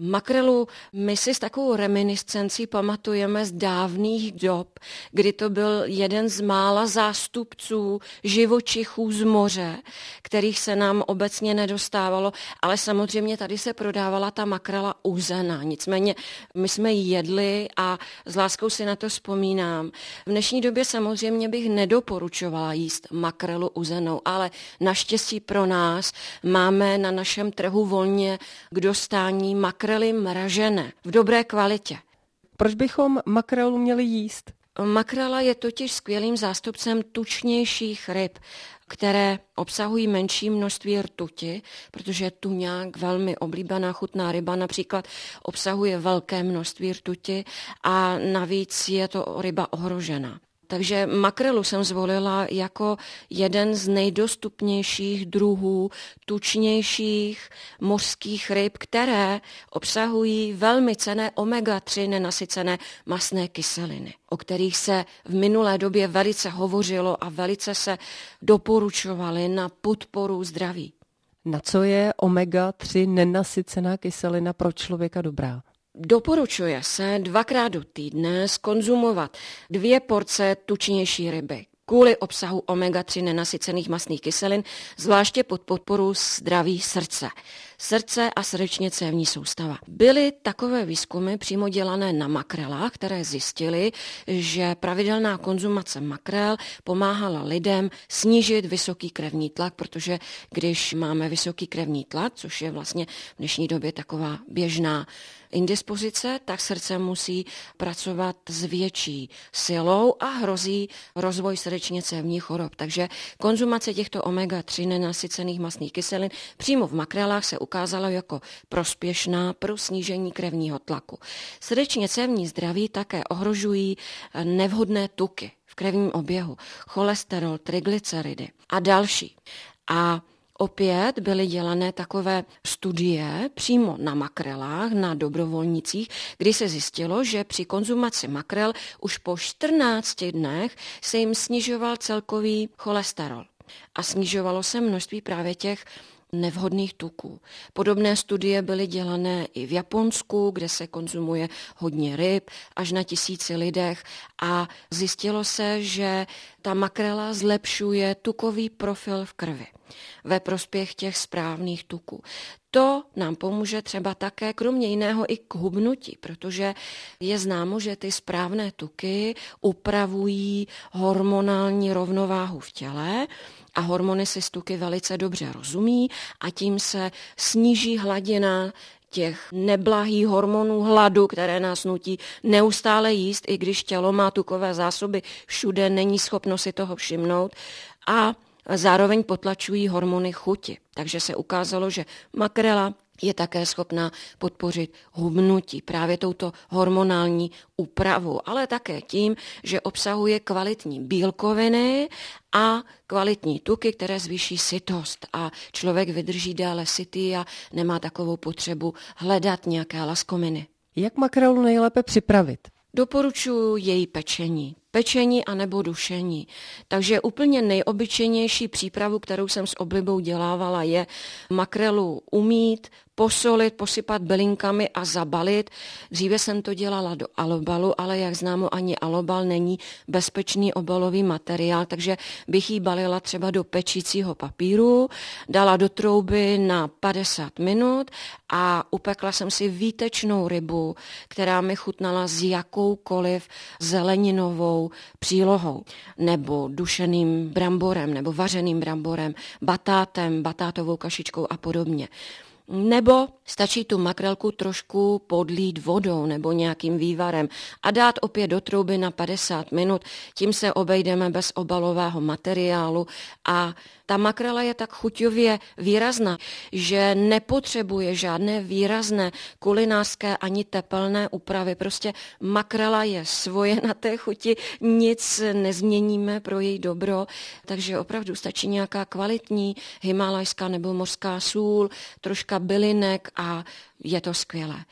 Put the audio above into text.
Makrelu my si s takovou reminiscencí pamatujeme z dávných dob, kdy to byl jeden z mála zástupců živočichů z moře, kterých se nám obecně nedostávalo, ale samozřejmě tady se prodávala ta makrela uzená. Nicméně my jsme ji jedli a s láskou si na to vzpomínám. V dnešní době samozřejmě bych nedoporučovala jíst makrelu uzenou, ale naštěstí pro nás máme na našem trhu volně k dostání makrely mražené v dobré kvalitě. Proč bychom makrelu měli jíst? Makrela je totiž skvělým zástupcem tučnějších ryb, které obsahují menší množství rtuti, protože tuňák, velmi oblíbená chutná ryba, například obsahuje velké množství rtuti a navíc je to ryba ohrožená. Takže makrelu jsem zvolila jako jeden z nejdostupnějších druhů tučnějších mořských ryb, které obsahují velmi cené omega-3 nenasycené masné kyseliny, o kterých se v minulé době velice hovořilo a velice se doporučovaly na podporu zdraví. Na co je omega-3 nenasycená kyselina pro člověka dobrá? Doporučuje se dvakrát do týdne skonzumovat dvě porce tučnější ryby kvůli obsahu omega-3 nenasycených masných kyselin, zvláště pod podporu zdraví srdce. Srdce a srdečně cévní soustava. Byly takové výzkumy přímo dělané na makrelách, které zjistily, že pravidelná konzumace makrel pomáhala lidem snížit vysoký krevní tlak, protože když máme vysoký krevní tlak, což je vlastně v dnešní době taková běžná indispozice, tak srdce musí pracovat s větší silou a hrozí rozvoj srdečně cévních chorob. Takže konzumace těchto omega-3 nenasycených masných kyselin přímo v makrelách se ukázala jako prospěšná pro snížení krevního tlaku. Srdečně cévní zdraví také ohrožují nevhodné tuky v krevním oběhu, cholesterol, triglyceridy a další. A Opět byly dělané takové studie přímo na makrelách, na dobrovolnicích, kdy se zjistilo, že při konzumaci makrel už po 14 dnech se jim snižoval celkový cholesterol a snižovalo se množství právě těch nevhodných tuků. Podobné studie byly dělané i v Japonsku, kde se konzumuje hodně ryb, až na tisíci lidech a zjistilo se, že ta makrela zlepšuje tukový profil v krvi ve prospěch těch správných tuků. To nám pomůže třeba také kromě jiného i k hubnutí, protože je známo, že ty správné tuky upravují hormonální rovnováhu v těle a hormony si s tuky velice dobře rozumí a tím se sníží hladina těch neblahých hormonů hladu, které nás nutí neustále jíst, i když tělo má tukové zásoby všude, není schopno si toho všimnout a zároveň potlačují hormony chuti. Takže se ukázalo, že makrela je také schopná podpořit hubnutí právě touto hormonální úpravou, ale také tím, že obsahuje kvalitní bílkoviny a kvalitní tuky, které zvýší sytost a člověk vydrží déle sytý a nemá takovou potřebu hledat nějaké laskominy. Jak makrelu nejlépe připravit? Doporučuji její pečení pečení anebo dušení. Takže úplně nejobyčejnější přípravu, kterou jsem s oblibou dělávala, je makrelu umít, posolit, posypat bylinkami a zabalit. Dříve jsem to dělala do alobalu, ale jak známo, ani alobal není bezpečný obalový materiál, takže bych ji balila třeba do pečícího papíru, dala do trouby na 50 minut a upekla jsem si výtečnou rybu, která mi chutnala s jakoukoliv zeleninovou přílohou, nebo dušeným bramborem, nebo vařeným bramborem, batátem, batátovou kašičkou a podobně. Nebo stačí tu makrelku trošku podlít vodou nebo nějakým vývarem a dát opět do trouby na 50 minut. Tím se obejdeme bez obalového materiálu a ta makrela je tak chuťově výrazná, že nepotřebuje žádné výrazné kulinářské ani tepelné úpravy. Prostě makrela je svoje na té chuti, nic nezměníme pro její dobro, takže opravdu stačí nějaká kvalitní himalajská nebo mořská sůl, troška bylinek a je to skvělé.